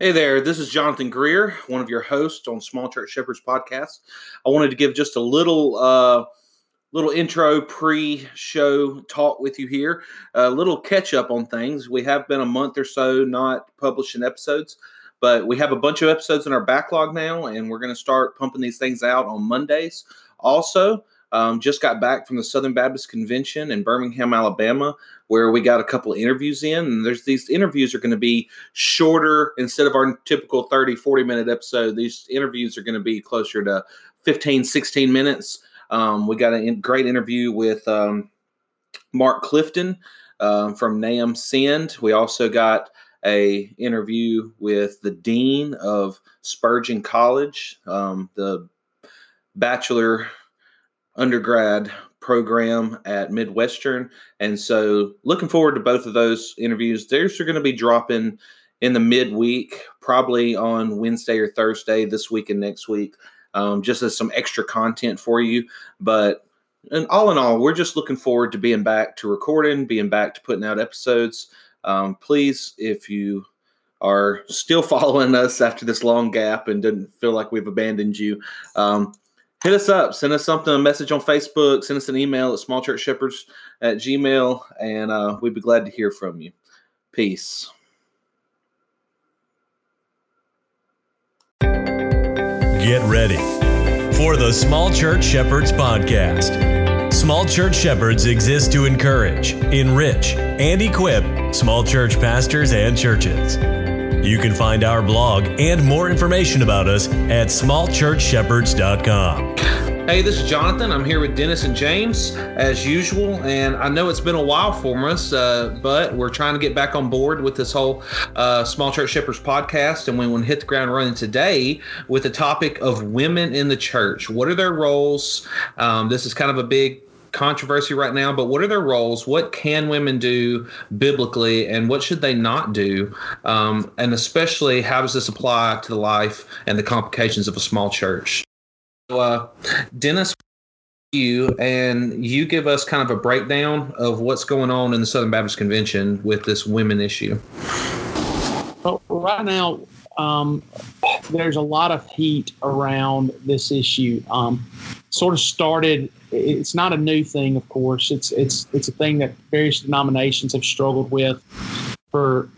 Hey there, this is Jonathan Greer, one of your hosts on Small Church Shepherds podcast. I wanted to give just a little uh, little intro pre-show talk with you here, a little catch up on things. We have been a month or so not publishing episodes, but we have a bunch of episodes in our backlog now, and we're going to start pumping these things out on Mondays. Also, um, just got back from the Southern Baptist Convention in Birmingham, Alabama, where we got a couple of interviews in. And there's these interviews are going to be shorter instead of our typical 30, 40 minute episode. These interviews are going to be closer to 15, 16 minutes. Um, we got a great interview with um, Mark Clifton uh, from Nahum Send. We also got a interview with the dean of Spurgeon College, um, the bachelor undergrad program at Midwestern. And so looking forward to both of those interviews. Theirs are going to be dropping in the midweek, probably on Wednesday or Thursday this week and next week, um, just as some extra content for you. But and all in all, we're just looking forward to being back to recording, being back to putting out episodes. Um, please, if you are still following us after this long gap and didn't feel like we've abandoned you, um, hit us up. Send us something, a message on Facebook. Send us an email at smallchurchshepherds at gmail, and uh, we'd be glad to hear from you. Peace. Get ready for the Small Church Shepherds podcast. Small Church Shepherds exist to encourage, enrich, and equip small church pastors and churches. You can find our blog and more information about us at smallchurchshepherds.com. Hey, this is Jonathan. I'm here with Dennis and James as usual, and I know it's been a while for us, uh, but we're trying to get back on board with this whole uh, Small Church Shepherds podcast, and we want to hit the ground running today with the topic of women in the church. What are their roles? Um, this is kind of a big controversy right now, but what are their roles? What can women do biblically, and what should they not do? Um, and especially, how does this apply to the life and the complications of a small church? So, uh, Dennis, you and you give us kind of a breakdown of what's going on in the Southern Baptist Convention with this women issue. Well, right now, um, there's a lot of heat around this issue. Um, sort of started. It's not a new thing, of course. It's it's it's a thing that various denominations have struggled with for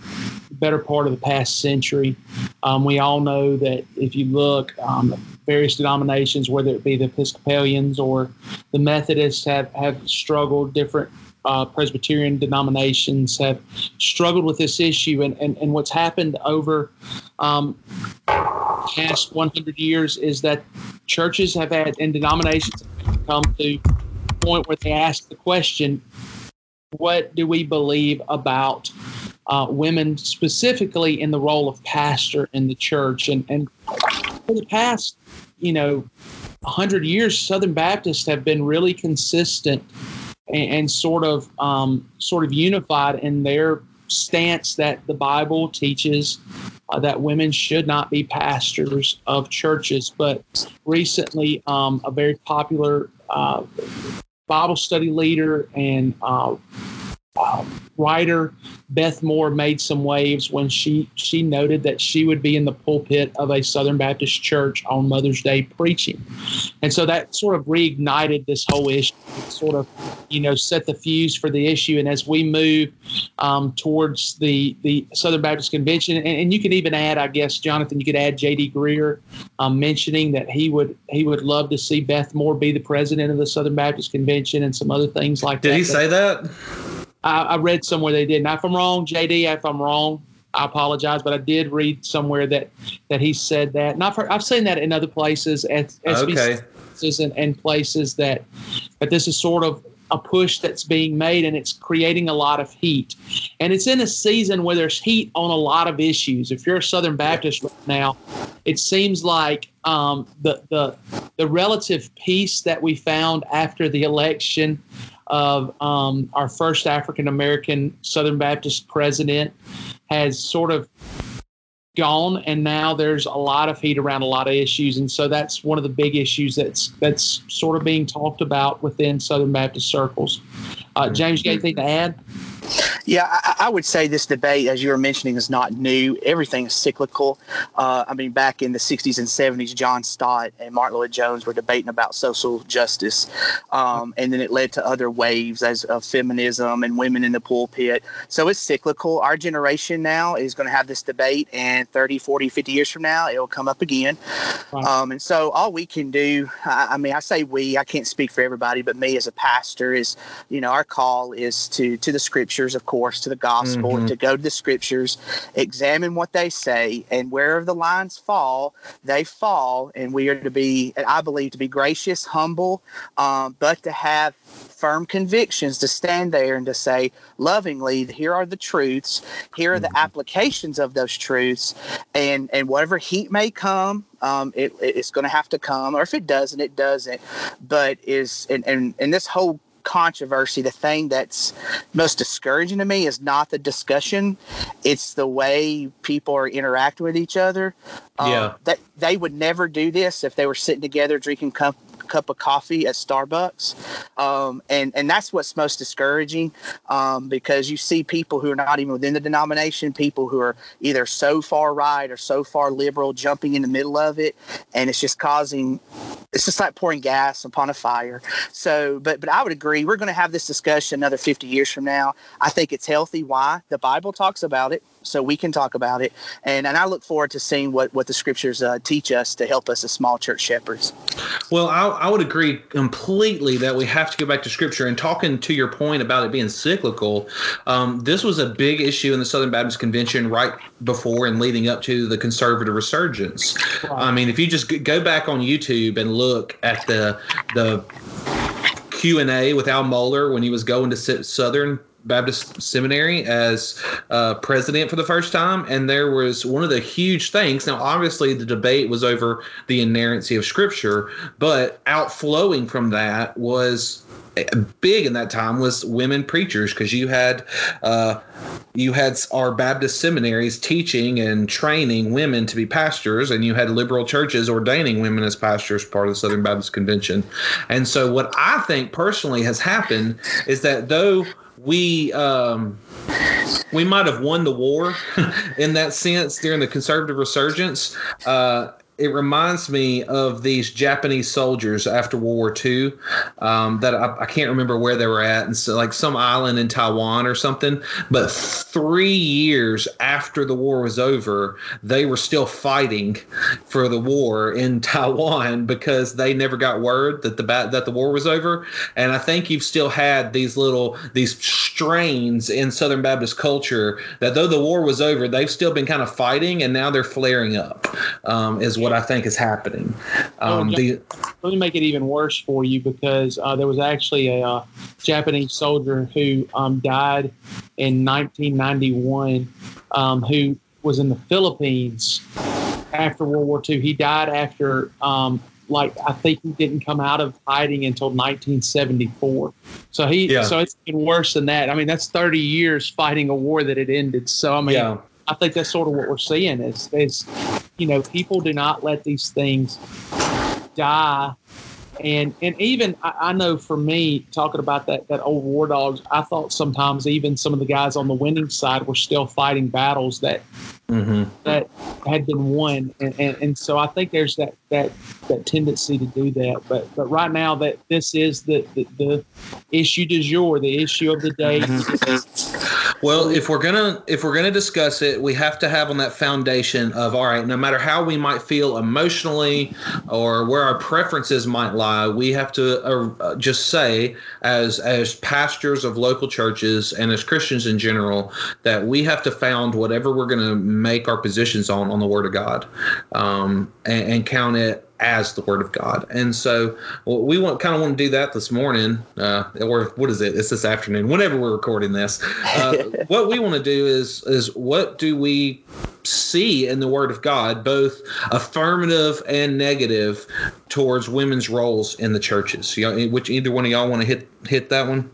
the better part of the past century. Um, we all know that if you look, um, various denominations, whether it be the Episcopalians or the Methodists, have have struggled. Different uh, Presbyterian denominations have struggled with this issue, and, and, and what's happened over um, past 100 years is that churches have had and denominations have come to the point where they ask the question, what do we believe about uh, women specifically in the role of pastor in the church? And, and for the past, you know, 100 years, Southern Baptists have been really consistent and, and sort of um, sort of unified in their stance that the Bible teaches uh, that women should not be pastors of churches. But recently, um, a very popular uh, Bible study leader and uh, uh, writer Beth Moore made some waves when she she noted that she would be in the pulpit of a Southern Baptist church on Mother's Day preaching, and so that sort of reignited this whole issue. Sort of, you know, set the fuse for the issue. And as we move um, towards the the Southern Baptist Convention, and, and, you could even add, I guess, Jonathan, you could add J.D. Greear um, mentioning that he would he would love to see Beth Moore be the president of the Southern Baptist Convention and some other things like Did that. Did he say that? I, I read somewhere they did. Now, if I'm wrong, JD, if I'm wrong, I apologize, but I did read somewhere that that he said that. And I've heard, I've seen that in other places at okay. and, and places that but this is sort of a push that's being made and it's creating a lot of heat. And it's in a season where there's heat on a lot of issues. If you're a Southern Baptist right now, it seems like um, the the the relative peace that we found after the election of um, our first African American Southern Baptist president has sort of gone and now there's a lot of heat around a lot of issues. And so that's one of the big issues that's that's sort of being talked about within southern baptist circles. Uh, james you got anything to add Yeah, I, I, would say this debate, as you were mentioning, is not new. Everything is cyclical. Uh, I mean, back in the 60s and 70s, John Stott and Martyn Lloyd-Jones were debating about social justice. Um, and then it led to other waves as of feminism and women in the pulpit. So it's cyclical. Our generation now is going to have this debate, and 30, 40, 50 years from now, it'll come up again. Wow. Um, and so all we can do, I, I mean, I say we, I can't speak for everybody, but me as a pastor is, you know, our call is to to the scriptures, of course, to the gospel, mm-hmm. to go to the scriptures, examine what they say, and wherever the lines fall, they fall. And we are to be, I believe, to be gracious, humble, um, but to have firm convictions to stand there and to say lovingly here are the truths here are the mm-hmm. applications of those truths and and whatever heat may come um, it, it's going to have to come or if it doesn't it doesn't but is and and, and this whole controversy, the thing that's most discouraging to me is not the discussion; it's the way people are interacting with each other. Um, yeah, that they would never do this if they were sitting together drinking cup cup of coffee at Starbucks, um, and and that's what's most discouraging um, because you see people who are not even within the denomination, people who are either so far right or so far liberal, jumping in the middle of it, and it's just causing it's just like pouring gas upon a fire. So, but but I would agree. We're going to have this discussion another 50 years from now. I think it's healthy. Why? The Bible talks about it so we can talk about it. And and I look forward to seeing what what the scriptures uh, teach us to help us as small church shepherds. Well, I, I would agree completely that we have to go back to scripture. And talking to your point about it being cyclical, um, this was a big issue in the Southern Baptist Convention right before and leading up to the conservative resurgence. Wow. I mean, if you just go back on YouTube and look at the the Q and A with Al Mohler when he was going to Southern Baptist Seminary as uh, president for the first time, and there was one of the huge things. Now, obviously, the debate was over the inerrancy of Scripture, but outflowing from that was eh, big in that time was women preachers because you had uh, you had our Baptist seminaries teaching and training women to be pastors, and you had liberal churches ordaining women as pastors, part of the Southern Baptist Convention. And so, what I think personally has happened is that though we um, we might have won the war in that sense during the conservative resurgence. Uh, it reminds me of these Japanese soldiers after World War II um, that I, I, can't remember where they were at, and so like some island in Taiwan or something. But three years after the war was over, they were still fighting for the war in Taiwan because they never got word that the that the war was over. And I think you've still had these little these strains in Southern Baptist culture that though the war was over, they've still been kind of fighting, and now they're flaring up. Um, is what what I think is happening. Um, the, let me make it even worse for you because uh, there was actually a uh, Japanese soldier who um, died in 1991 um, who was in the Philippines after World War II. He died after um, like I think he didn't come out of hiding until 1974. So he yeah. so it's been worse than that. I mean that's 30 years fighting a war that had ended. So I mean yeah. I think that's sort of what we're seeing is is you know people do not let these things die and and even I, I, know for me talking about that that old war dogs i thought sometimes even some of the guys on the winning side were still fighting battles that mm-hmm. that had been won and, and and so i think there's that that that tendency to do that but but right now that this is the the, the issue du jour the issue of the day mm-hmm. Well, if we're gonna if we're gonna discuss it, we have to have on that foundation of all right. No matter how we might feel emotionally or where our preferences might lie, we have to uh, just say as as pastors of local churches and as Christians in general that we have to found whatever we're to make our positions on on the Word of God, um, and, and count it as the Word of God. And so well, we want kind of want to do that this morning, uh, or what is it? It's this afternoon. Whenever we're recording this, uh, what we want to do is is what do we see in the Word of God, both affirmative and negative, towards women's roles in the churches. You know, which either one of y'all want to hit hit that one?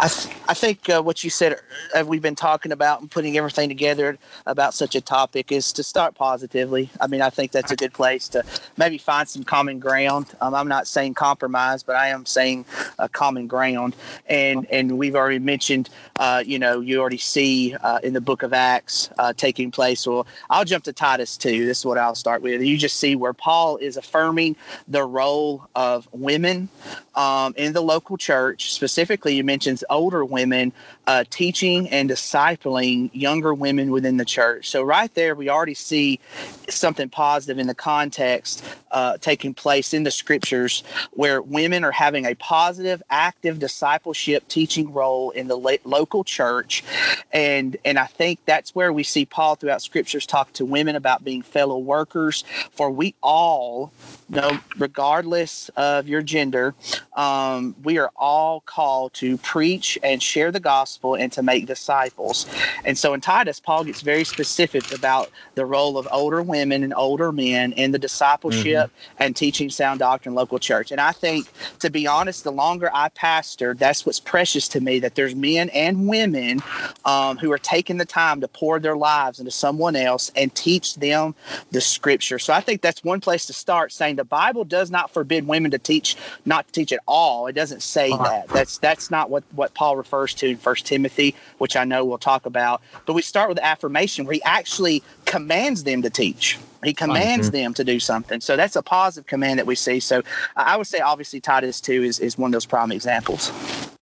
I, th- I think uh, what you said, uh, we've been talking about and putting everything together about such a topic is to start positively. I mean, I think that's a good place to maybe find some common ground. Um, I'm not saying compromise, but I am saying a common ground. And and we've already mentioned, uh, you know, you already see uh, in the book of Acts uh, taking place. Well, I'll jump to Titus two. This is what I'll start with. You just see where Paul is affirming the role of women um, in the local church. Specifically, you mentioned older women uh, teaching and discipling younger women within the church. So, right there, we already see something positive in the context uh, taking place in the scriptures where women are having a positive, active discipleship teaching role in the la- local church. And, and I think that's where we see Paul throughout scriptures talk to women about being fellow workers. For we all, know, regardless of your gender, um, we are all called to preach and share the gospel and to make disciples. And so in Titus, Paul gets very specific about the role of older women and older men in the discipleship mm-hmm. and teaching sound doctrine local church. And I think, to be honest, the longer I pastor, that's what's precious to me that there's men and women um, who are taking the time to pour their lives into someone else and teach them the scripture. So I think that's one place to start saying the Bible does not forbid women to teach, not to teach at all. It doesn't say uh-huh. that. That's that's not what, what Paul refers to in First Timothy, which I know we'll talk about. But we start with affirmation where he actually commands them to teach. He commands mm-hmm. them to do something. So that's a positive command that we see. So I would say obviously Titus 2 is, is one of those prime examples.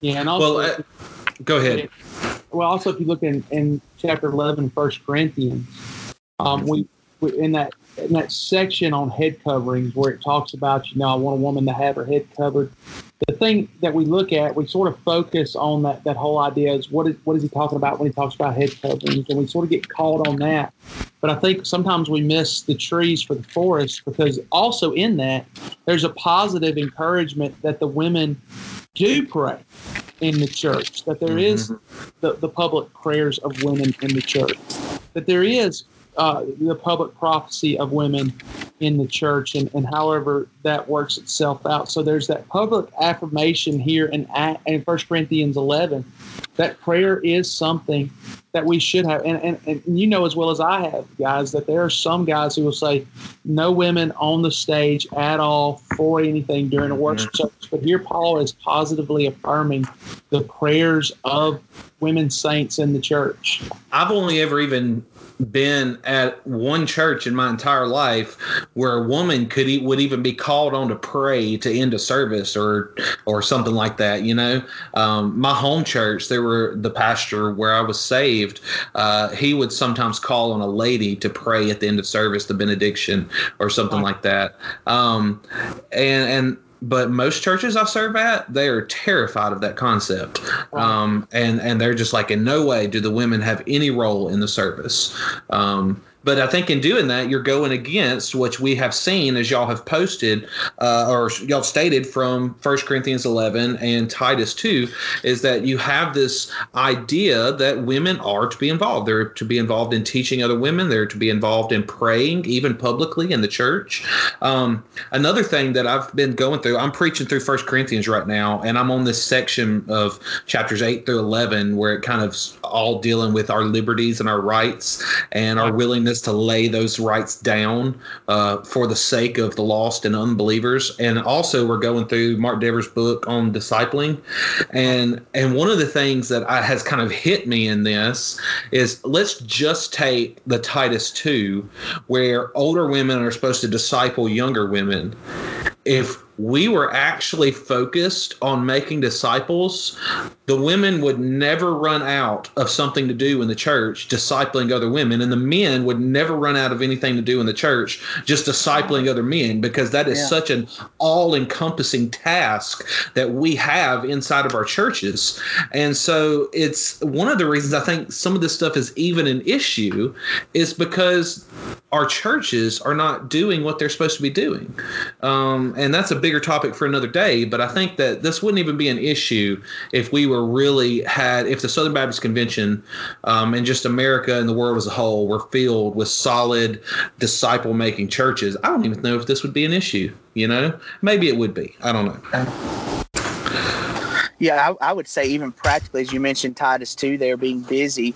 Yeah, and also well, uh, go ahead. Well, also if you look in, in chapter 11, First Corinthians, um, we, we in that in that section on head coverings where it talks about, you know, I want a woman to have her head covered. The thing that we look at, we sort of focus on that, that whole idea is what is what is he talking about when he talks about head coverings, and we sort of get caught on that. But I think sometimes we miss the trees for the forest because also in that there's a positive encouragement that the women do pray in the church, that there is mm-hmm. the, the public prayers of women in the church, that there is uh, the public prophecy of women in the church and, and however that works itself out. So there's that public affirmation here in, in 1 Corinthians 11 that prayer is something that we should have. And, and, and you know as well as I have, guys, that there are some guys who will say no women on the stage at all for anything during a worship mm-hmm. service. But here Paul is positively affirming the prayers of women saints in the church. I've only ever even been at one church in my entire life where a woman could would even be called on to pray to end a service or or something like that. You know, um, my home church, there were the pastor where I was saved. Uh, he would sometimes call on a lady to pray at the end of service, the benediction or something like that. Um, and and but most churches I serve at, they are terrified of that concept, um, and and they're just like, in no way do the women have any role in the service. Um, but I think in doing that, you're going against what we have seen as y'all have posted uh, or y'all stated from 1 Corinthians 11 and Titus 2 is that you have this idea that women are to be involved. They're to be involved in teaching other women, they're to be involved in praying, even publicly in the church. Um, another thing that I've been going through, I'm preaching through 1 Corinthians right now, and I'm on this section of chapters 8 through 11 where it kind of all dealing with our liberties and our rights and our willingness to lay those rights down uh, for the sake of the lost and unbelievers. And also, we're going through Mark Dever's book on discipling, and and one of the things that I, has kind of hit me in this is let's just take the Titus two, where older women are supposed to disciple younger women. If we were actually focused on making disciples, the women would never run out of something to do in the church discipling other women, and the men would never run out of anything to do in the church just discipling other men because that is yeah. such an all encompassing task that we have inside of our churches. And so it's one of the reasons I think some of this stuff is even an issue is because our churches are not doing what they're supposed to be doing. Um, and that's a bigger topic for another day. But I think that this wouldn't even be an issue if we were really had, if the Southern Baptist Convention um, and just America and the world as a whole were filled with solid disciple making churches. I don't even know if this would be an issue. You know, maybe it would be. I don't know. Yeah, I, I, would say even practically, as you mentioned, Titus two, there being busy.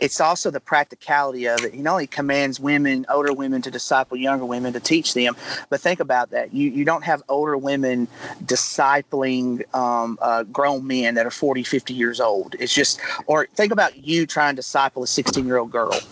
It's also the practicality of it. He not only commands women, older women, to disciple younger women to teach them, but think about that. You you don't have older women discipling um, uh, grown men that are 40, 50 years old. It's just, or think about you trying to disciple a 16 year old girl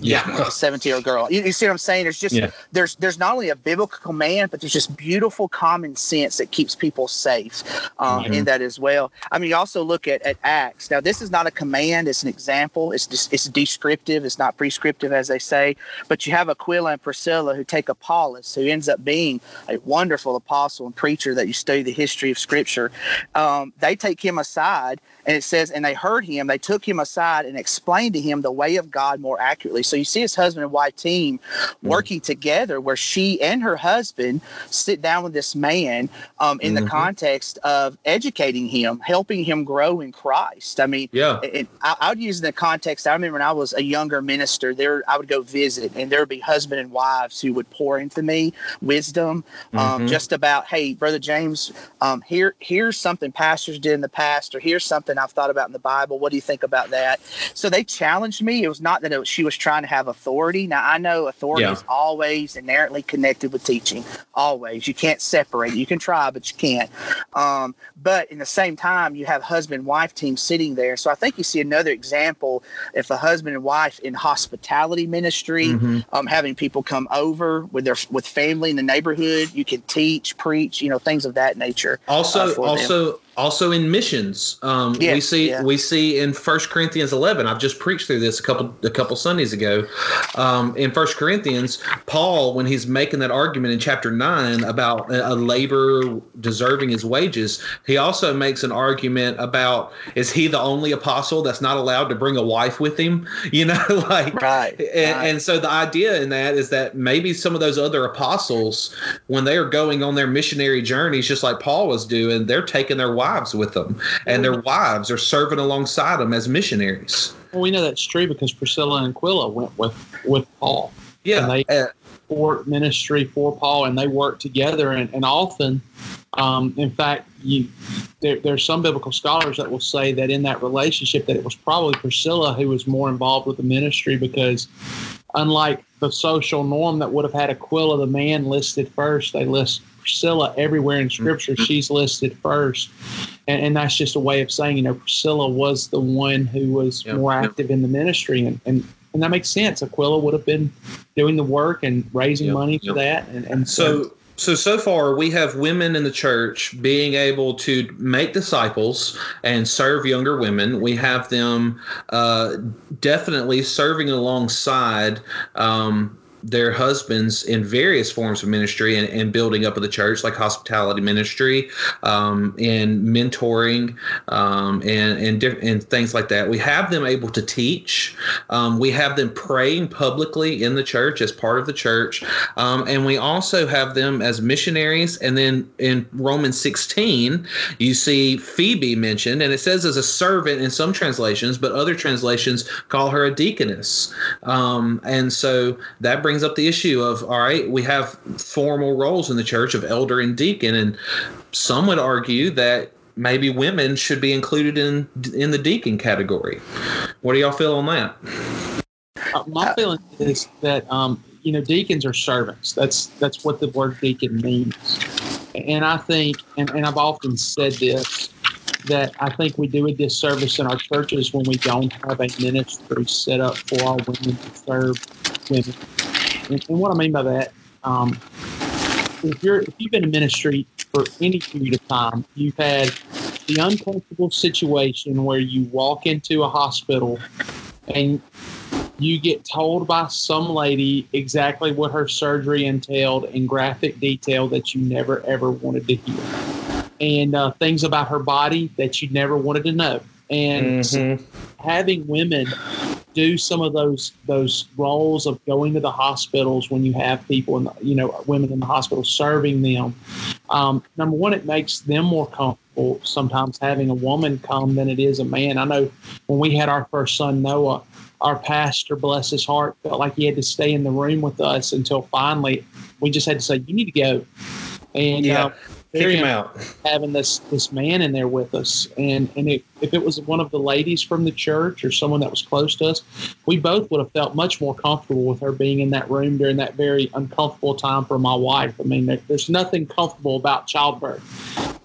yeah, a 17 year old girl. You, you, see what I'm saying? There's just yeah. there's there's not only a biblical command, but there's just beautiful common sense that keeps people safe um, mm-hmm. in that as well. I mean, you also look at, at Acts. Now, this is not a command; it's an example. It's just, it's descriptive. It's not prescriptive, as they say. But you have Aquila and Priscilla who take Apollos, who ends up being a wonderful apostle and preacher that you study the history of Scripture. Um, they take him aside and it says, and they heard him, they took him aside and explained to him the way of God more accurately. So you see his husband and wife team mm-hmm. working together where she and her husband sit down with this man um, in mm-hmm. the context of educating him, helping him grow in Christ. I mean, yeah, it, I, I, would use in the context. I remember when I was a younger minister, there I would go visit, and there would be husband and wives who would pour into me wisdom, um, mm-hmm. just about, hey, brother James, um, here here's something pastors did in the past, or here's something I've thought about in the Bible. What do you think about that? So they challenged me. It was not that was, she was trying to have authority. Now I know authority yeah. is always inherently connected with teaching. Always, you can't separate. You can try, but you can't. Um, but in the same time, you have husband wife team sitting there. So I think you see another example. If a husband and wife in hospitality ministry, mm-hmm. um, having people come over with their with family in the neighborhood, you can teach, preach, you know, things of that nature. Also, uh, also. Them also in missions um, yeah, we see yeah. we see in First corinthians 11 i've just preached through this a couple a couple sundays ago um, in First corinthians paul when he's making that argument in chapter 9 about a labor deserving his wages he also makes an argument about is he the only apostle that's not allowed to bring a wife with him you know like right, and, right. and so the idea in that is that maybe some of those other apostles when they are going on their missionary journeys just like paul was doing they're taking their wives wives with them, and their wives are serving alongside them as missionaries. Well, we know that's true because Priscilla and Aquila went with with Paul. Yeah, and they for ministry for Paul, and they worked together, and, and often, um, in fact, you there, there's some biblical scholars that will say that in that relationship that it was probably Priscilla who was more involved with the ministry because unlike the social norm that would have had Aquila the man listed first, they list Priscilla everywhere in Scripture. Mm-hmm. She's listed first, and, and, that's just a way of saying, you know, Priscilla was the one who was yep, more active yep. in the ministry, and, and and that makes sense. Aquila would have been doing the work and raising yep, money for that, and and so so so far we have women in the church being able to make disciples and serve younger women we have them uh, definitely serving alongside um, their husbands in various forms of ministry and, and building up of the church, like hospitality ministry um, and mentoring um, and and, diff- and things like that. We have them able to teach. Um, we have them praying publicly in the church as part of the church, um, and we also have them as missionaries. And then in Romans 16, you see Phoebe mentioned, and it says as a servant in some translations, but other translations call her a deaconess. Um, and so that brings brings up the issue of all right, we have formal roles in the church of elder and deacon, and some would argue that maybe women should be included in in the deacon category. What do y'all feel on that? Uh, my feeling is that um, you know deacons are servants. That's that's what the word deacon means, and I think, and, and I've often said this that I think we do a disservice in our churches when we don't have a ministry set up for all women to serve women. And, and what I mean by that, um, if you're if you've been in ministry for any period of time, you've had the uncomfortable situation where you walk into a hospital and you get told by some lady exactly what her surgery entailed in graphic detail that you never ever wanted to hear, and uh, things about her body that you never wanted to know. And mm-hmm. having women do some of those those roles of going to the hospitals when you have people and you know women in the hospital serving them. Um, number one, it makes them more comfortable sometimes having a woman come than it is a man. I know when we had our first son Noah, our pastor, bless his heart, felt like he had to stay in the room with us until finally we just had to say, "You need to go." And yeah. uh, Kick him out. having this this man in there with us. And and it, if it was one of the ladies from the church or someone that was close to us we both would have felt much more comfortable with her being in that room during that very uncomfortable time for my wife. I mean there, there's nothing comfortable about childbirth.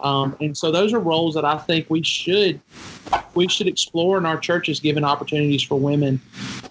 Um, and so those are roles that i think we should we should explore in our churches giving opportunities for women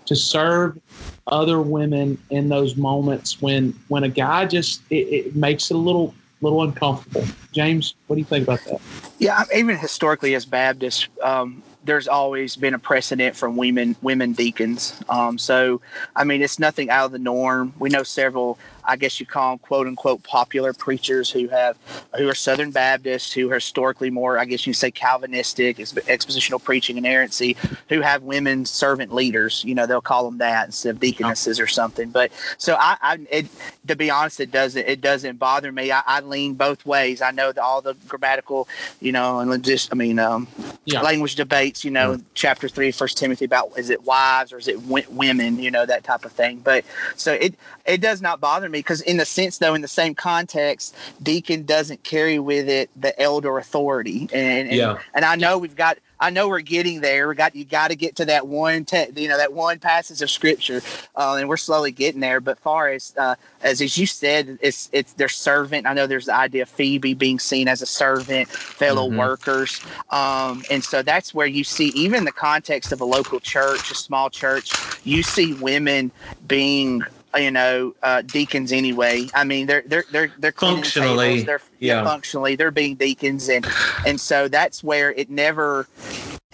to serve other women in those moments when when a guy just it, it makes it a little little uncomfortable. James, what do you think about that? Yeah, even historically as Baptists, um, there's always been a precedent from women women deacons. Um, so, I mean, it's nothing out of the norm. We know several I guess you call them quote unquote popular preachers who have who are Southern Baptists, who are historically more, I guess you say Calvinistic, expositional preaching and inerrancy, who have women servant leaders. You know, they'll call them that instead of deaconesses or something. But so I, I it, to be honest, it doesn't it doesn't bother me. I, I lean both ways. I know that all the grammatical, you know, and just I mean, um, yeah. language debates. You know, mm. chapter three, First Timothy about is it wives or is it w- women? You know, that type of thing. But so it it does not bother me me because in the sense though in the same context deacon doesn't carry with it the elder authority and and, yeah. and i know we've got I know we're getting there. We got you got to get to that one, te- you know, that one passage of scripture, uh, and we're slowly getting there. But far as uh, as as you said, it's it's their servant. I know there's the idea of Phoebe being seen as a servant, fellow mm-hmm. workers, um, and so that's where you see even the context of a local church, a small church, you see women being you know uh, deacons anyway. I mean, they're they're they're they're functionally, tables, they're yeah. functionally they're being deacons, and and so that's where it never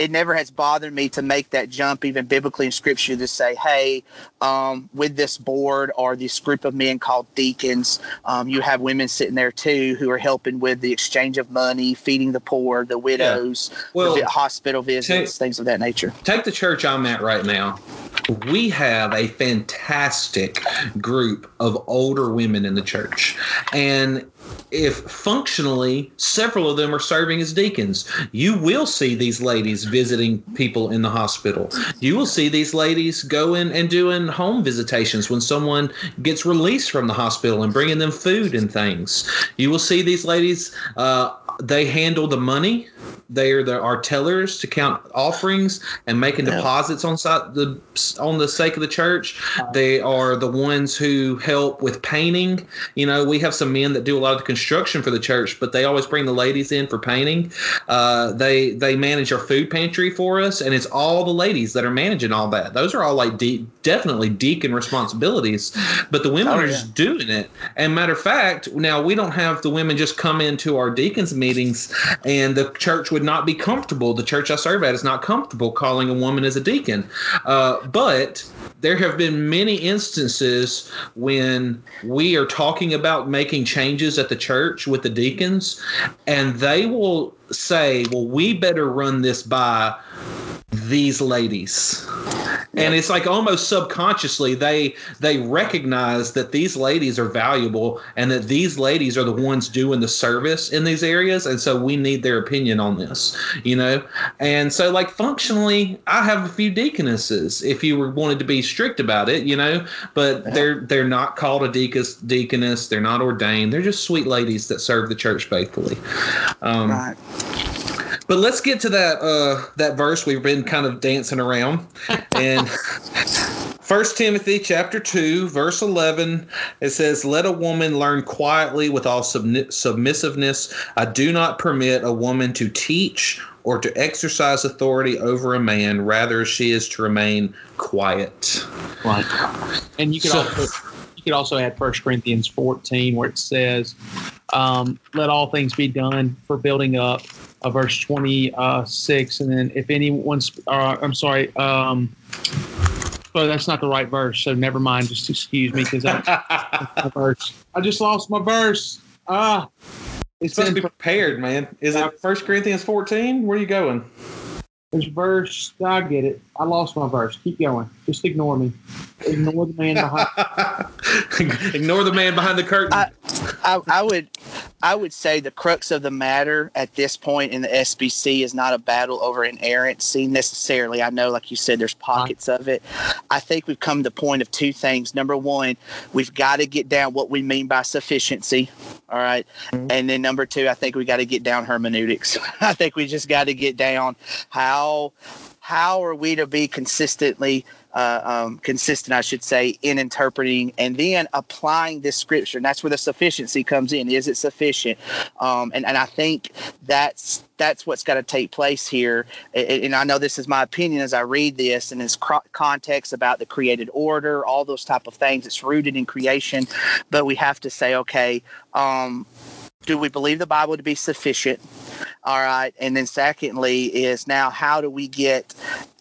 it never has bothered me to make that jump, even biblically in scripture, to say, hey, um, with this board or this group of men called deacons, um, you have women sitting there too who are helping with the exchange of money, feeding the poor, the widows, yeah. well, the hospital visits, take, things of that nature. Take the church I'm at right now. We have a fantastic group of older women in the church. And if functionally several of them are serving as deacons. You will see these ladies visiting people in the hospital. You will see these ladies going and doing home visitations when someone gets released from the hospital and bringing them food and things. You will see these ladies, uh, they handle the money they are the our tellers to count offerings and making yeah. deposits on site the on the sake of the church. They are the ones who help with painting. You know, we have some men that do a lot of the construction for the church, but they always bring the ladies in for painting. Uh, they they manage our food pantry for us, and it's all the ladies that are managing all that. Those are all like de- definitely deacon responsibilities, but the women oh, are yeah. just doing it. And matter of fact, now we don't have the women just come into our deacons meetings, and the church would would not be comfortable. The church I serve at is not comfortable calling a woman as a deacon. Uh, but there have been many instances when we are talking about making changes at the church with the deacons, and they will say, well, we better run this by these ladies and it's like almost subconsciously they they recognize that these ladies are valuable and that these ladies are the ones doing the service in these areas. And so we need their opinion on this you know? And so like functionally i have a few deaconesses if you were wanted to be strict about it you know? But they're they're not called a deaconess deaconess. They're not ordained. They're just sweet ladies that serve the church faithfully. Um, right but let's get to that uh, that verse we've been kind of dancing around. And First Timothy chapter 2 verse 11 it says let a woman learn quietly with all submissiveness I do not permit a woman to teach or to exercise authority over a man rather she is to remain quiet. Right. And you could so, also you could also add First Corinthians 14 where it says um, let all things be done for building up uh, verse 26. And then if anyone's, uh, I'm sorry, um, so that's not the right verse. So never mind. Just excuse me because I, verse. I just lost my verse. Ah, it's supposed to be prepared, man. Is it First Corinthians 14? Where are you going? There's verse. I get it. I lost my verse. Keep going. Just ignore me. Ignore the man behind. ignore the man behind the curtain. I, I, I would I would say the crux of the matter at this point in the SBC is not a battle over inerrancy necessarily. I know, like you said, there's pockets of it. I think we've come to the point of two things. Number one, we've got to get down what we mean by sufficiency. All right? Mm-hmm. And then number two, I think we got to get down hermeneutics. I think we just got to get down how how are we to be consistently uh, um, consistent, I should say, in interpreting and then applying this scripture. And that's where the sufficiency comes in. Is it sufficient? Um, and, and I think that's that's what's got to take place here. And, I know this is my opinion as I read this and its context about the created order, all those type of things. It's rooted in creation, but we have to say, okay, um, do we believe the Bible to be sufficient? All right. And then, secondly, is now how do we get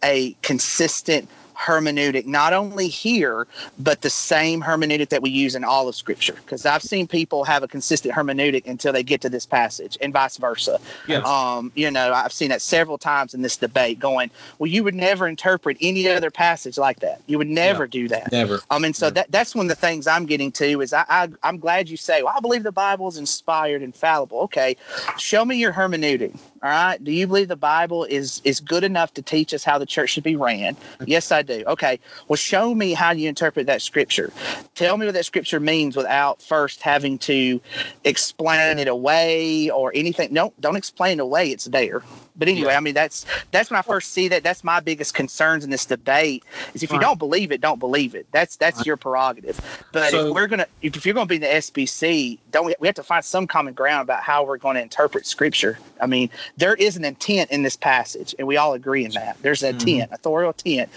a consistent hermeneutic, not only here, but the same hermeneutic that we use in all of Scripture? Because I've seen people have a consistent hermeneutic until they get to this passage, and vice versa. Yes. Um, you know, I've seen that several times in this debate going, well, you would never interpret any other passage like that. You would never do that. Never. I mean, so Never. that that's one of the things I'm getting to is I, I I'm glad you say, well, I believe the Bible is inspired, infallible. Okay, show me your hermeneutic. All right, do you believe the Bible is is good enough to teach us how the church should be ran? Yes, I do. Okay, well, show me how you interpret that scripture. Tell me what that scripture means without first having to explain it away or anything. No, don't explain it away. It's there. But anyway, I mean that's that's when I first see that. That's my biggest concerns in this debate is if you Right. don't believe it, don't believe it. That's that's your prerogative. But So- if we're gonna if, you're gonna be in the SBC, don't we, we have to find some common ground about how we're going to interpret Scripture. I mean, there is an intent in this passage, and we all agree in that. There's an mm-hmm. intent, authorial intent.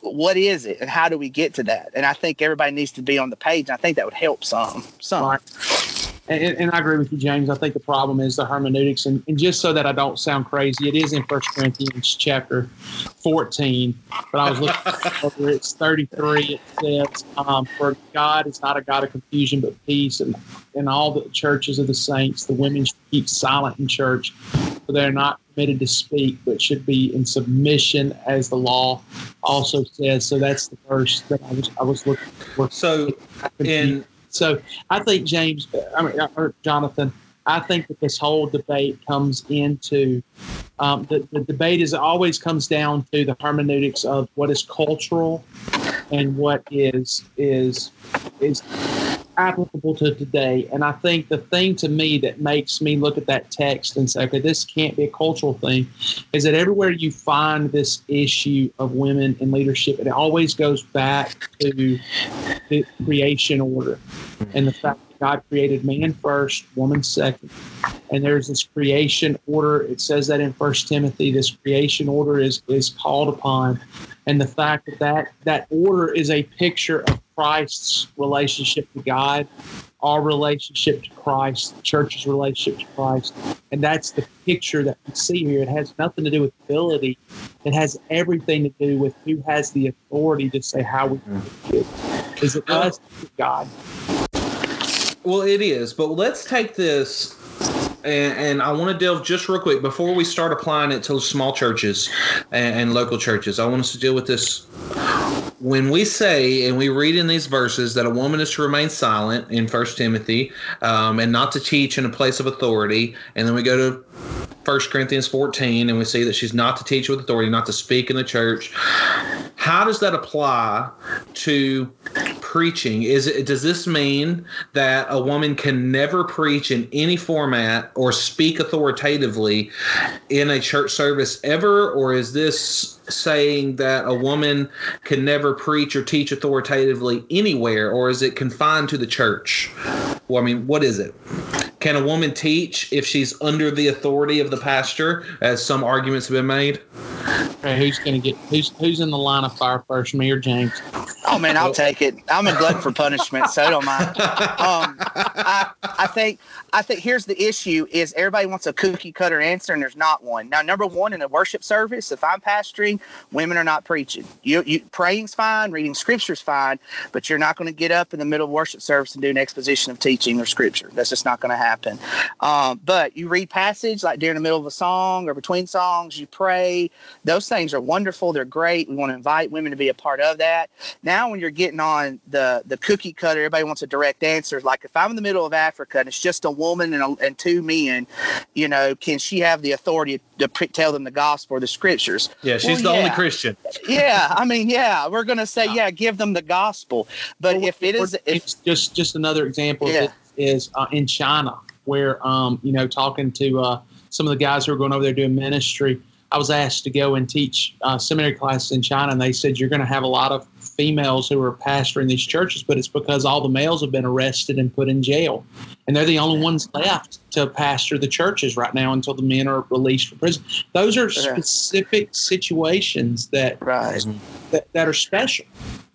What is it, and how do we get to that? And I think everybody needs to be on the page. And I think that would help some. Some. Right. And, and I agree with you, James. I think the problem is the hermeneutics. And, and just so that I don't sound crazy, it is in First Corinthians chapter 14. But I was looking over it's 33. It says, um, For God is not a God of confusion, but peace. And in all the churches of the saints, the women should keep silent in church, for they're not permitted to speak, but should be in submission, as the law also says. So that's the verse that I was I was looking for. So in So I think James, I mean, or Jonathan, I think that this whole debate comes into um, the, the debate is always comes down to the hermeneutics of what is cultural and what is is is applicable to today. And I think the thing to me that makes me look at that text and say, okay, this can't be a cultural thing, is that everywhere you find this issue of women in leadership, it always goes back to the creation order and the fact that God created man first, woman second. And there's this creation order. It says that in First Timothy, this creation order is is called upon. And the fact that that, that order is a picture of Christ's relationship to God, our relationship to Christ, the church's relationship to Christ. And that's the picture that we see here. It has nothing to do with ability. It has everything to do with who has the authority to say how we do it. Is it us? God? Well, it is, but let's take this, and, and I want to delve just real quick before we start applying it to small churches and, and local churches. I want us to deal with this. When we say and we read in these verses that a woman is to remain silent in First Timothy um, and not to teach in a place of authority, and then we go to First Corinthians 14 and we see that she's not to teach with authority, not to speak in the church. How does that apply to preaching? Is it does this mean that a woman can never preach in any format or speak authoritatively in a church service ever, or is this saying that a woman can never preach or teach authoritatively anywhere, or is it confined to the church? Well, I mean, what is it? Can a woman teach if she's under the authority of the pastor, as some arguments have been made? Okay, who's going to get who's who's in the line of fire first, me or James? Oh man, I'll take it. I'm a glutton for punishment, so don't mind. Um, I, I think I think here's the issue: is everybody wants a cookie cutter answer, and there's not one. Now, number one, in a worship service, if I'm pastoring, women are not preaching. You, you praying's fine, reading scripture's fine, but you're not going to get up in the middle of worship service and do an exposition of teaching or scripture. That's just not going to happen. Um, but you read passage like during the middle of a song or between songs, you pray. Those things are wonderful. They're great. We want to invite women to be a part of that. Now now when you're getting on the the cookie cutter, everybody wants a direct answer. Like if I'm in the middle of Africa and it's just a woman and, a, and two men, you know, can she have the authority to pre- tell them the gospel or the scriptures? Yeah, she's Well, the only. Christian. yeah, I mean, yeah, we're gonna say, yeah, give them the gospel. But Well, if it is, if it's just just another example Yeah. of is uh, in China, where um, you know, talking to uh, some of the guys who are going over there doing ministry, I was asked to go and teach uh, seminary classes in China, and they said you're going to have a lot of females who are pastoring these churches, but it's because all the males have been arrested and put in jail, and they're the only ones left to pastor the churches right now until the men are released from prison. Those are specific situations that right. that, that are special.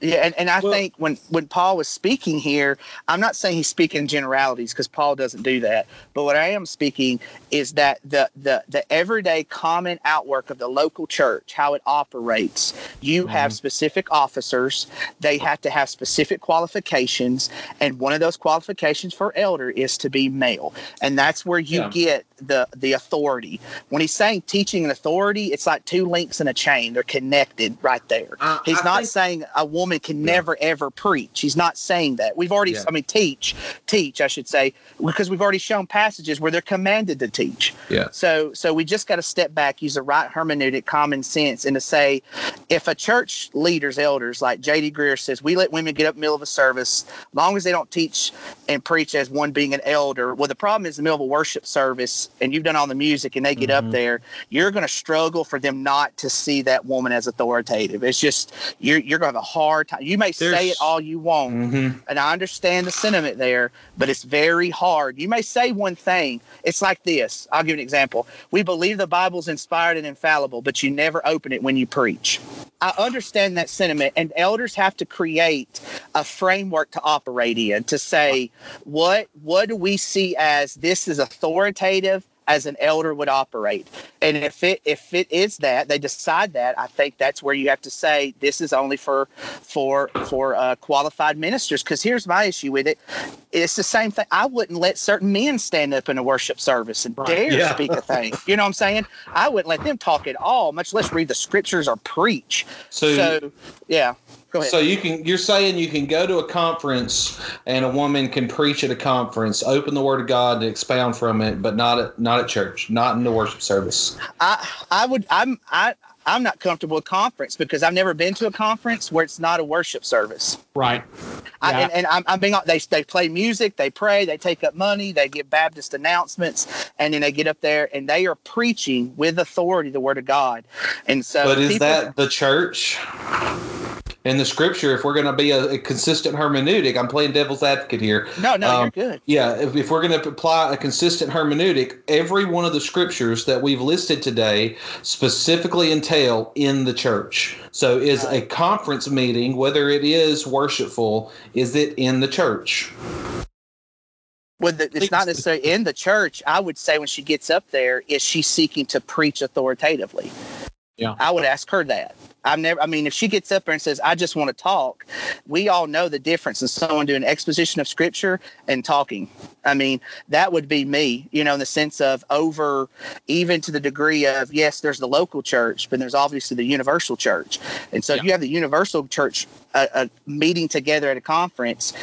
Yeah, and, and I Well- think when when Paul was speaking here, I'm not saying he's speaking in generalities because Paul doesn't do that. But what I am speaking is that the the the everyday common outwork of the local church, how it operates. You mm-hmm. have specific officers; they have to have specific qualifications, and one of those qualifications for elder is to be male, and that's where you Yeah. get the the authority. When he's saying teaching and authority, it's like two links in a chain; they're connected right there. He's I not think- saying a woman can never ever preach. He's not saying that. We've already, Yeah. I mean, teach, teach, I should say, because we've already shown passages where they're commanded to teach. Yeah. So, so we just got to step back, use the right hermeneutic, common sense, and to say, if a church leaders, elders, like J.D. Greear says, we let women get up in the middle of a service, as long as they don't teach and preach as one being an elder. Well, the problem is in the middle of a worship service, and you've done all the music, and they get Mm-hmm. up there, you're going to struggle for them not to see that woman as authoritative. It's just you're you're going to have a hard time. You may say it all you want, Mhm. and I understand the sentiment there, but it's very hard. You may say one thing. It's like this. I'll give you an example. We believe the Bible's inspired and infallible, but you never open it when you preach. I understand that sentiment, and elders have to create a framework to operate in to say what what do we see as this is authoritative as an elder would operate. And if it if it is that they decide that, I think that's where you have to say this is only for for for uh, qualified ministers. Because here's my issue with it: it's the same thing. I wouldn't let certain men stand up in a worship service and Right. dare Yeah. speak a thing. You know what I'm saying? I wouldn't let them talk at all, much less read the scriptures or preach. So, So, yeah, go ahead. So you can you're saying you can go to a conference and a woman can preach at a conference, open the Word of God and expound from it, but not at not at church, not in the worship service. I I would I'm I I'm not comfortable with conference because I've never been to a conference where it's not a worship service. Right. I, Yeah. and, and I'm, I'm being hon- they they play music, they pray, they take up money, they give Baptist announcements, and then they get up there and they are preaching with authority the word of God. And so, but is people- that the church? In the scripture, if we're going to be a, a consistent hermeneutic, I'm playing devil's advocate here. no, no, um, you're good. Yeah, if, if we're going to apply a consistent hermeneutic, every one of the scriptures that we've listed today specifically entail in the church. So, is a conference meeting, whether it is worshipful, is it in the church? Well, the, it's not necessarily in the church. I would say when she gets up there, is she seeking to preach authoritatively? Yeah. I would ask her that. I've never. I mean, if she gets up there and says, "I just want to talk," we all know the difference in someone doing exposition of scripture and talking. I mean, that would be me. You know, in the sense of over, even to the degree of yes, there's the local church, but there's obviously the universal church. And so, if you have the universal church uh, uh, meeting together at a conference,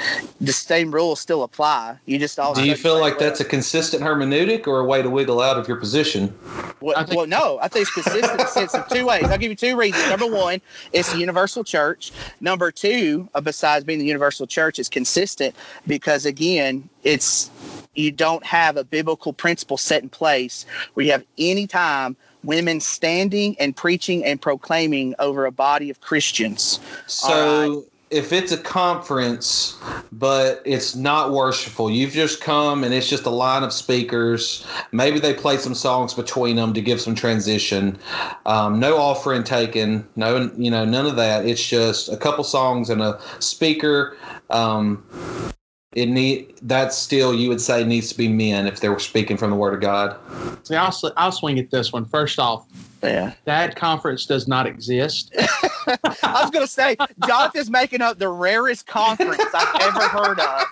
the same rules still apply. You just all. Do you feel like that's a consistent hermeneutic or a way to wiggle out of your position? Well, I think- well, no, I think it's consistent in the sense of two ways. I'll give you two reasons. Number one, it's the universal church. Number two, uh, besides being the universal church, it's consistent because again, it's you don't have a biblical principle set in place where you have any time women standing and preaching and proclaiming over a body of Christians. So if it's a conference, but it's not worshipful, you've just come and it's just a line of speakers. Maybe they play some songs between them to give some transition. Um, no offering taken. No, you know, none of that. It's just a couple songs and a speaker. Um, it need that still you would say needs to be men if they were speaking from the Word of God. See, I'll, I'll swing at this one first off, Yeah. that conference does not exist. I was going to say, Jonathan's making up the rarest conference I've ever heard of.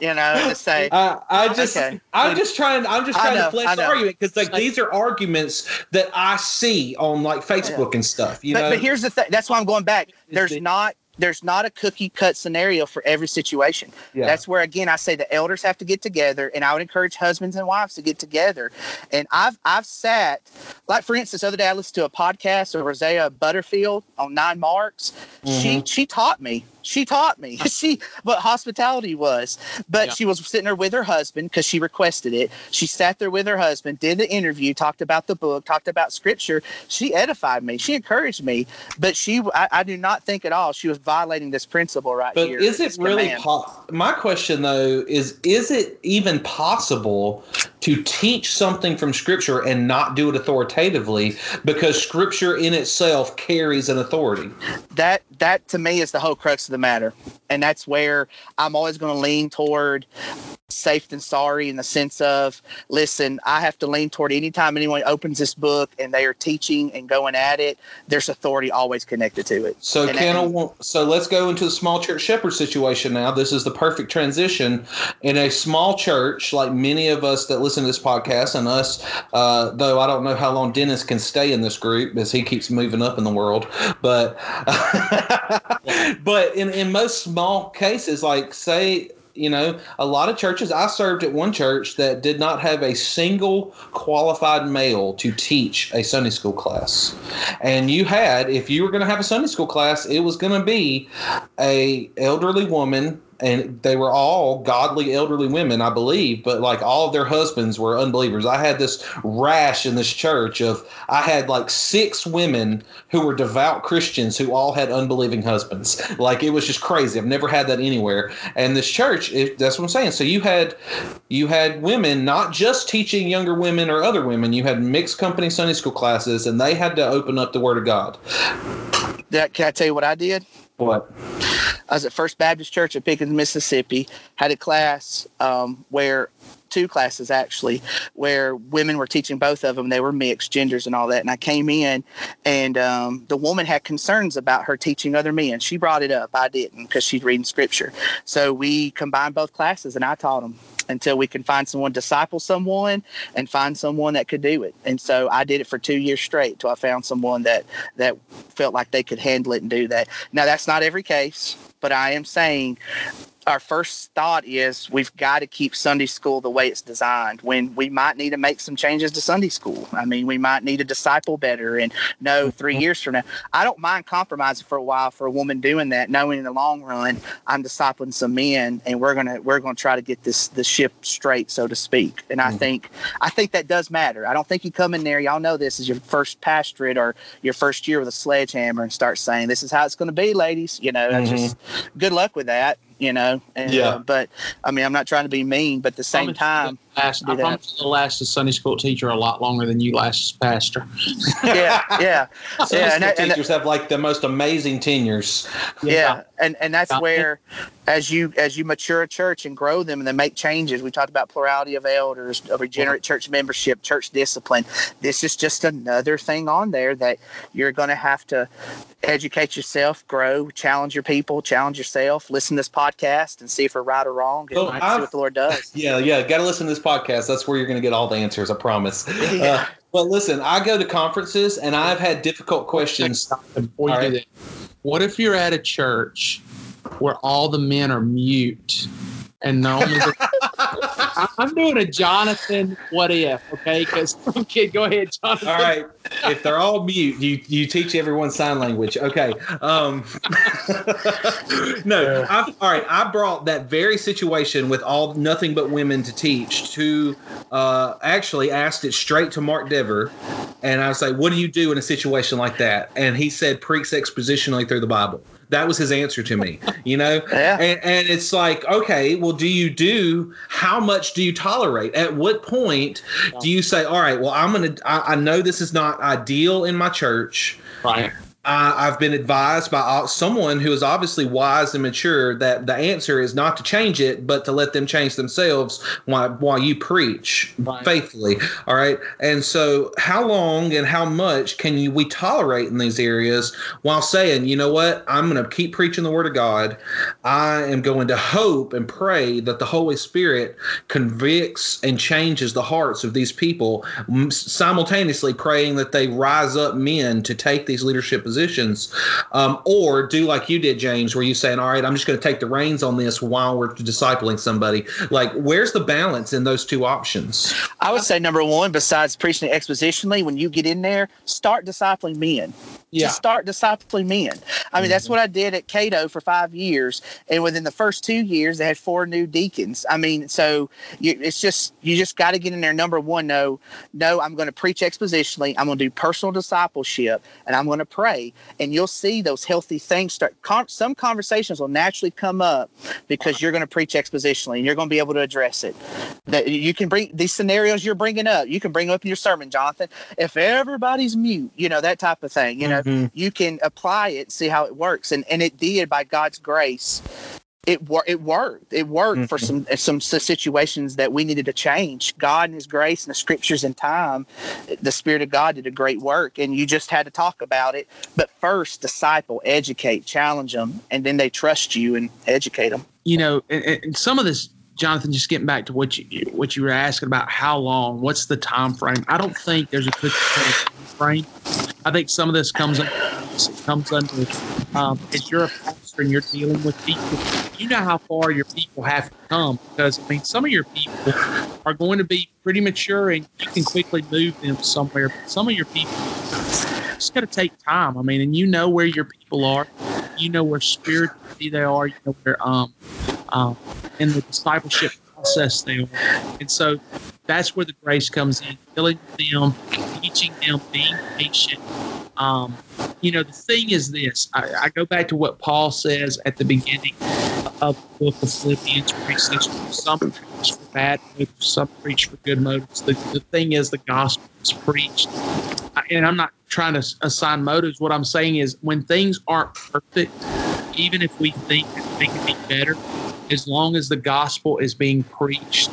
You know, to say, I, I just, Okay. I'm just trying. I'm just trying know, to flesh I the argument because like these are arguments that I see on like Facebook and stuff. You but, know, but here's the thing. That's why I'm going back. There's not there's not a cookie cut scenario for every situation. Yeah. That's where again I say the elders have to get together, and I would encourage husbands and wives to get together. And I've I've sat like for instance, the other day I listened to a podcast of Rosaria Butterfield on Nine Marks. She mm-hmm. she taught me. She taught me. she what hospitality was. But Yeah. she was sitting there with her husband because she requested it. She sat there with her husband, did the interview, talked about the book, talked about scripture. She edified me. She encouraged me. But she I, I do not think at all she was violating this principle right But is it really? command. Po- my question though is: Is it even possible to teach something from Scripture and not do it authoritatively because Scripture in itself carries an authority? that that to me is the whole crux of the matter and that's where i'm always going to lean toward safe than sorry in the sense of listen i have to lean toward anytime anyone opens this book and they are teaching and going at it there's authority always connected to it So And- can I so let's go into the small church shepherd situation now. This is the perfect transition in a small church, like many of us that listen to this podcast, and us. Uh, though I don't know how long Dennis can stay in this group as he keeps moving up in the world, but but in in most small cases, like say. You know, a lot of churches. I served at one church that did not have a single qualified male to teach a Sunday school class. And you had, if you were going to have a Sunday school class, it was going to be a elderly woman and they were all godly elderly women, I believe, but like all of their husbands were unbelievers. I had this rash in this church of I had like six women who were devout Christians who all had unbelieving husbands. Like it was just crazy. I've never had that anywhere. And this church, it, that's what I'm saying. So you had you had women not just teaching younger women or other women. You had mixed company Sunday school classes, and they had to open up the Word of God. that can i tell you what i did What? I was at First Baptist Church at Pickens, Mississippi. Had a class um, where two classes actually where women were teaching both of them. They were mixed genders and all that. And I came in, and um, the woman had concerns about her teaching other men. She brought it up. I didn't because she's reading scripture. So we combined both classes, and I taught them until we can find someone disciple someone and find someone that could do it. And so I did it for two years straight till I found someone that that felt like they could handle it and do that. Now that's not every case, but I am saying our first thought is we've got to keep Sunday school the way it's designed. When we might need to make some changes to Sunday school. I mean, we might need to disciple better and know 3 mm-hmm. years from now. I don't mind compromising for a while for a woman doing that, knowing in the long run I'm discipling some men and we're gonna we're gonna try to get this the ship straight, so to speak. And I mm-hmm. think I think that does matter. I don't think you come in there, y'all know this is your first pastorate or your first year with a sledgehammer and start saying this is how it's gonna be, ladies. You know, that's mm-hmm. just good luck with that. You know, and, Yeah. uh, but I mean, I'm not trying to be mean, but at the same Promise time, you last, I that. promise you'll last as Sunday school teacher a lot longer than you last as pastor. yeah, yeah, Sunday yeah, school and, that- and that- teachers have like the most amazing tenures. yeah and and that's Yeah. where as you as you mature a church and grow them and then make changes we talked about plurality of elders a regenerate church membership church discipline this is just another thing on there that you're going to have to educate yourself grow challenge your people challenge yourself listen to this podcast and see if we're right or wrong and Well, see what the lord does Yeah, yeah. Got to listen to this podcast. That's where you're going to get all the answers. I promise. Yeah. Uh, but listen, I go to conferences and I've had difficult questions. Before you do that, what if you're at a church where all the men are mute and the only the, I'm doing a Jonathan what if, okay? Because okay, go ahead, Jonathan. All right. If they're all mute, you you teach everyone sign language. Okay. Um, no. I've, all right. I brought that very situation with all nothing but women to teach to uh, actually asked it straight to Mark Dever, and I was like, "What do you do in a situation like that?" And he said, "Preach expositionally through the Bible." That was his answer to me. You know. yeah And, and it's like, okay, well, do you do, how much do you tolerate? At what point do you say, all right, well, I'm going to, I know this is not ideal in my church. Right. I, I've been advised by uh, someone who is obviously wise and mature that the answer is not to change it, but to let them change themselves while, while you preach Right. faithfully. All right. And so, how long and how much can you we tolerate in these areas while saying, you know what, I'm going to keep preaching the word of God. I am going to hope and pray that the Holy Spirit convicts and changes the hearts of these people, simultaneously praying that they rise up men to take these leadership positions, um, or do like you did, James, where you saying, "All right, I'm just going to take the reins on this while we're discipling somebody." Like, where's the balance in those two options? I would say number one, besides preaching expositionally, when you get in there, start discipling men. Yeah. Just start discipling men. I mean, that's mm-hmm. what I did at Cato for five years, and within the first two years, they had four new deacons. I mean, so you, it's just you just got to get in there. Number one, no, no, I'm going to preach expositionally. I'm going to do personal discipleship, and I'm going to pray, and you'll see those healthy things start. Con- some conversations will naturally come up because you're going to preach expositionally, and you're going to be able to address it. That you can bring these scenarios you're bringing up. You can bring up in your sermon, Jonathan. If everybody's mute, you know that type of thing. You know, Mhm. you can apply it, see how it works, and and it did by God's grace. It wor- it worked. It worked for some some situations that we needed to change. God and His grace and the Scriptures and time, the Spirit of God did a great work, and you just had to talk about it. But first, disciple, educate, challenge them, and then they trust you and educate them. you know, and, and some of this, Jonathan, just getting back to what you what you were asking about how long, what's the time frame? I don't think there's a cookie cutter time frame. I think some of this comes under, comes under um, as you're a pastor and you're dealing with people, you know how far your people have to come because I mean some of your people are going to be pretty mature and you can quickly move them somewhere. But some of your people just got to take time. I mean, and you know where your people are, you know where spiritually they are, you know where um um in the discipleship process they are, and so that's where the grace comes in, filling them, teaching them, being patient. Um, you know, the thing is this. I, I go back to what Paul says at the beginning of the book of Philippians, where he says, "Some preach for bad motives, some preach for good motives." The, the thing is, the gospel is preached, and I'm not trying to assign motives. What I'm saying is, when things aren't perfect, even if we think they can be better, as long as the gospel is being preached,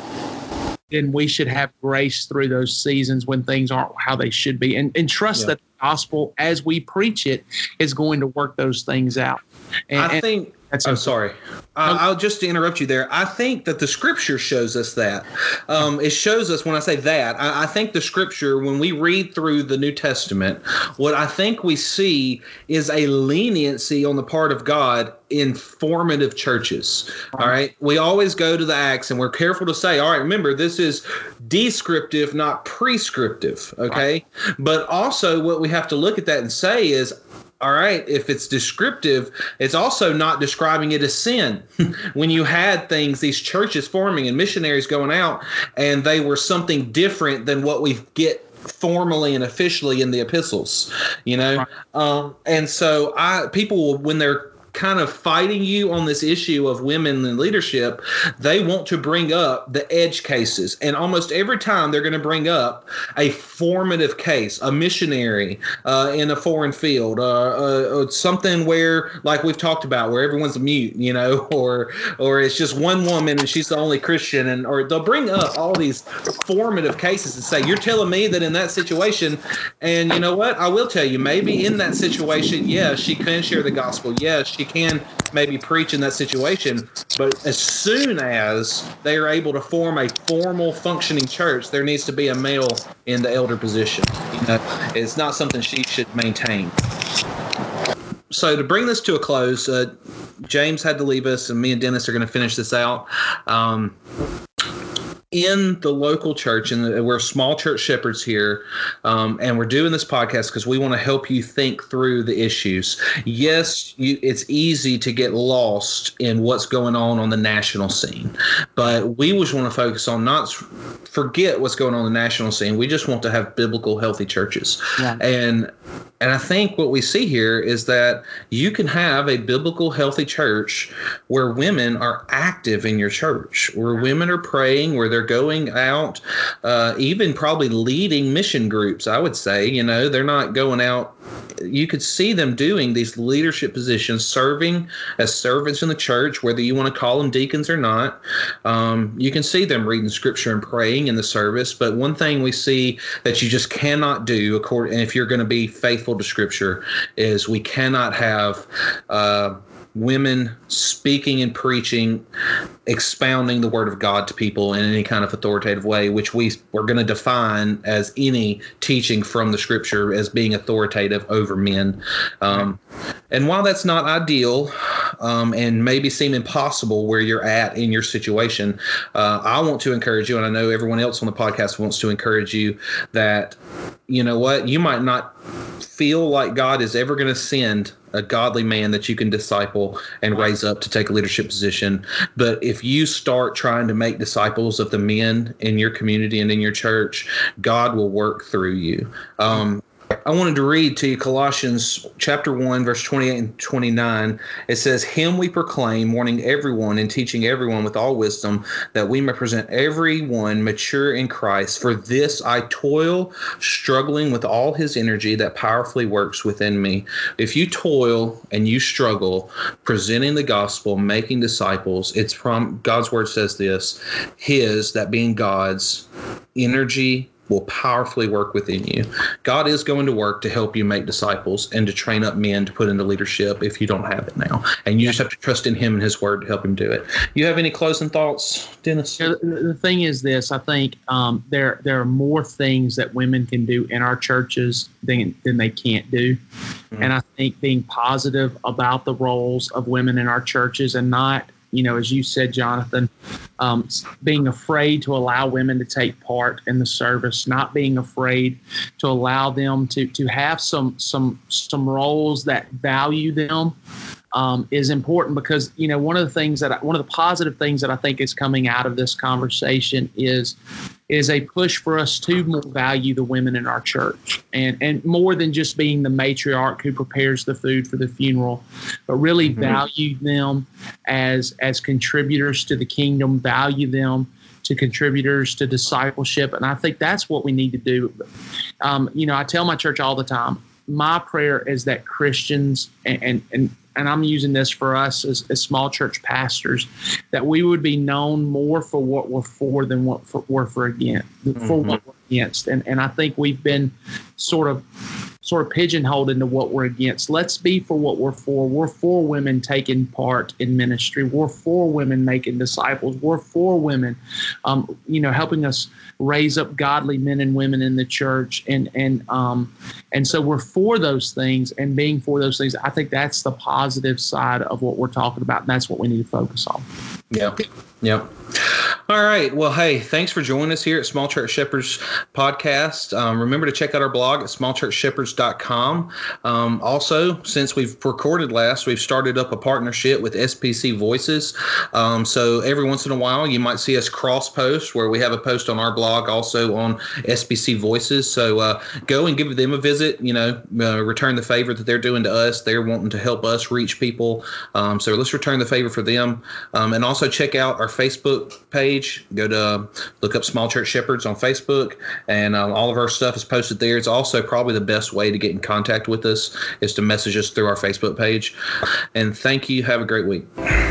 then we should have grace through those seasons when things aren't how they should be, and, and trust Yeah. that the gospel, as we preach it, is going to work those things out. And, I think that's I'm a- sorry. I, I'll just interrupt you there. I think that the scripture shows us that. Um, it shows us when I say that. I, I think the scripture, when we read through the New Testament, what I think we see is a leniency on the part of God in formative churches. All right. We always go to the Acts and we're careful to say, all right, remember, this is descriptive, not prescriptive. Okay. But also, what we have to look at that and say is, all right, if it's descriptive, it's also not describing it as sin. when you had things, these churches forming and missionaries going out, and they were something different than what we get formally and officially in the epistles, you know? Right. Um, and so I people when they're kind of fighting you on this issue of women in leadership, they want to bring up the edge cases. And almost every time they're going to bring up a formative case, a missionary uh, in a foreign field, uh, uh, something where, like we've talked about, where everyone's mute, you know, or or it's just one woman and she's the only Christian, and or they'll bring up all these formative cases and say, "You're telling me that in that situation," and you know what? I will tell you, maybe in that situation, yeah, she can share the gospel. Yes, she can maybe preach in that situation. But as soon as they are able to form a formal functioning church, there needs to be a male in the elder position. You know, it's not something she should maintain. So to bring this to a close, uh, James had to leave us, and me and Dennis are going to finish this out. Um, in the local church, and we're small church shepherds here, um, and we're doing this podcast because we want to help you think through the issues. Yes, you, it's easy to get lost in what's going on on the national scene, but we just want to focus on not forget what's going on in the national scene. We just want to have biblical, healthy churches, Yeah. and and I think what we see here is that you can have a biblical, healthy church where women are active in your church, where women are praying, where they're going out, uh, even probably leading mission groups. I would say, you know, they're not going out. You could see them doing these leadership positions, serving as servants in the church, whether you want to call them deacons or not. Um, you can see them reading scripture and praying in the service. But one thing we see that you just cannot do, according, if you're going to be faithful to scripture, is we cannot have. Uh, women speaking and preaching expounding the word of God to people in any kind of authoritative way, which we we're going to define as any teaching from the scripture as being authoritative over men. Um, and while that's not ideal um, and maybe seem impossible where you're at in your situation, uh, I want to encourage you, and I know everyone else on the podcast wants to encourage you that, you know what, you might not feel like God is ever going to send a godly man that you can disciple and raise up to take a leadership position. But if you start trying to make disciples of the men in your community and in your church, God will work through you. Um, I wanted to read to you Colossians chapter 1, verse 28 and 29. It says, Him we proclaim, warning everyone and teaching everyone with all wisdom, that we may present everyone mature in Christ. For this I toil, struggling with all his energy that powerfully works within me. If you toil and you struggle, presenting the gospel, making disciples, it's from God's word says this, His, that being God's, energy will powerfully work within you. God is going to work to help you make disciples and to train up men to put into leadership if you don't have it now. And you just have to trust in Him and His Word to help Him do it. You have any closing thoughts, Dennis? The thing is this: I think um, there there are more things that women can do in our churches than than they can't do, mm-hmm. and I think being positive about the roles of women in our churches and not you know, as you said, Jonathan, um, being afraid to allow women to take part in the service, not being afraid to allow them to to have some some some roles that value them um, is important because you know one of the things that I, one of the positive things that I think is coming out of this conversation is is a push for us to more value the women in our church and and more than just being the matriarch who prepares the food for the funeral, but really mm-hmm. value them as as contributors to the kingdom, value them to contributors to discipleship, and I think that's what we need to do. Um, you know, I tell my church all the time. My prayer is that Christians and, and, and and I'm using this for us as, as small church pastors, that we would be known more for what we're for than what for, we're for against, mm-hmm. for what we're against. And and I think we've been sort of sort of pigeonholed into what we're against. Let's be for what we're for. We're for women taking part in ministry. We're for women making disciples. We're for women, um, you know, helping us raise up godly men and women in the church. And and um, and so we're for those things and being for those things. I think that's the positive side of what we're talking about, and that's what we need to focus on. Yeah. Yep. All right. Well, hey, thanks for joining us here at Small Church Shepherds podcast. Um, remember to check out our blog at smallchurchshepherds.com. Um, also, since we've recorded last, we've started up a partnership with SBC Voices. Um, so every once in a while, you might see us cross post where we have a post on our blog, also on SBC Voices. So uh, go and give them a visit. You know, uh, return the favor that they're doing to us. They're wanting to help us reach people. Um, so let's return the favor for them. Um, and also check out our Facebook page. Go to look up Small Church Shepherds on Facebook, and um, all of our stuff is posted there. It's also probably the best way to get in contact with us is to message us through our Facebook page. And thank you. Have a great week.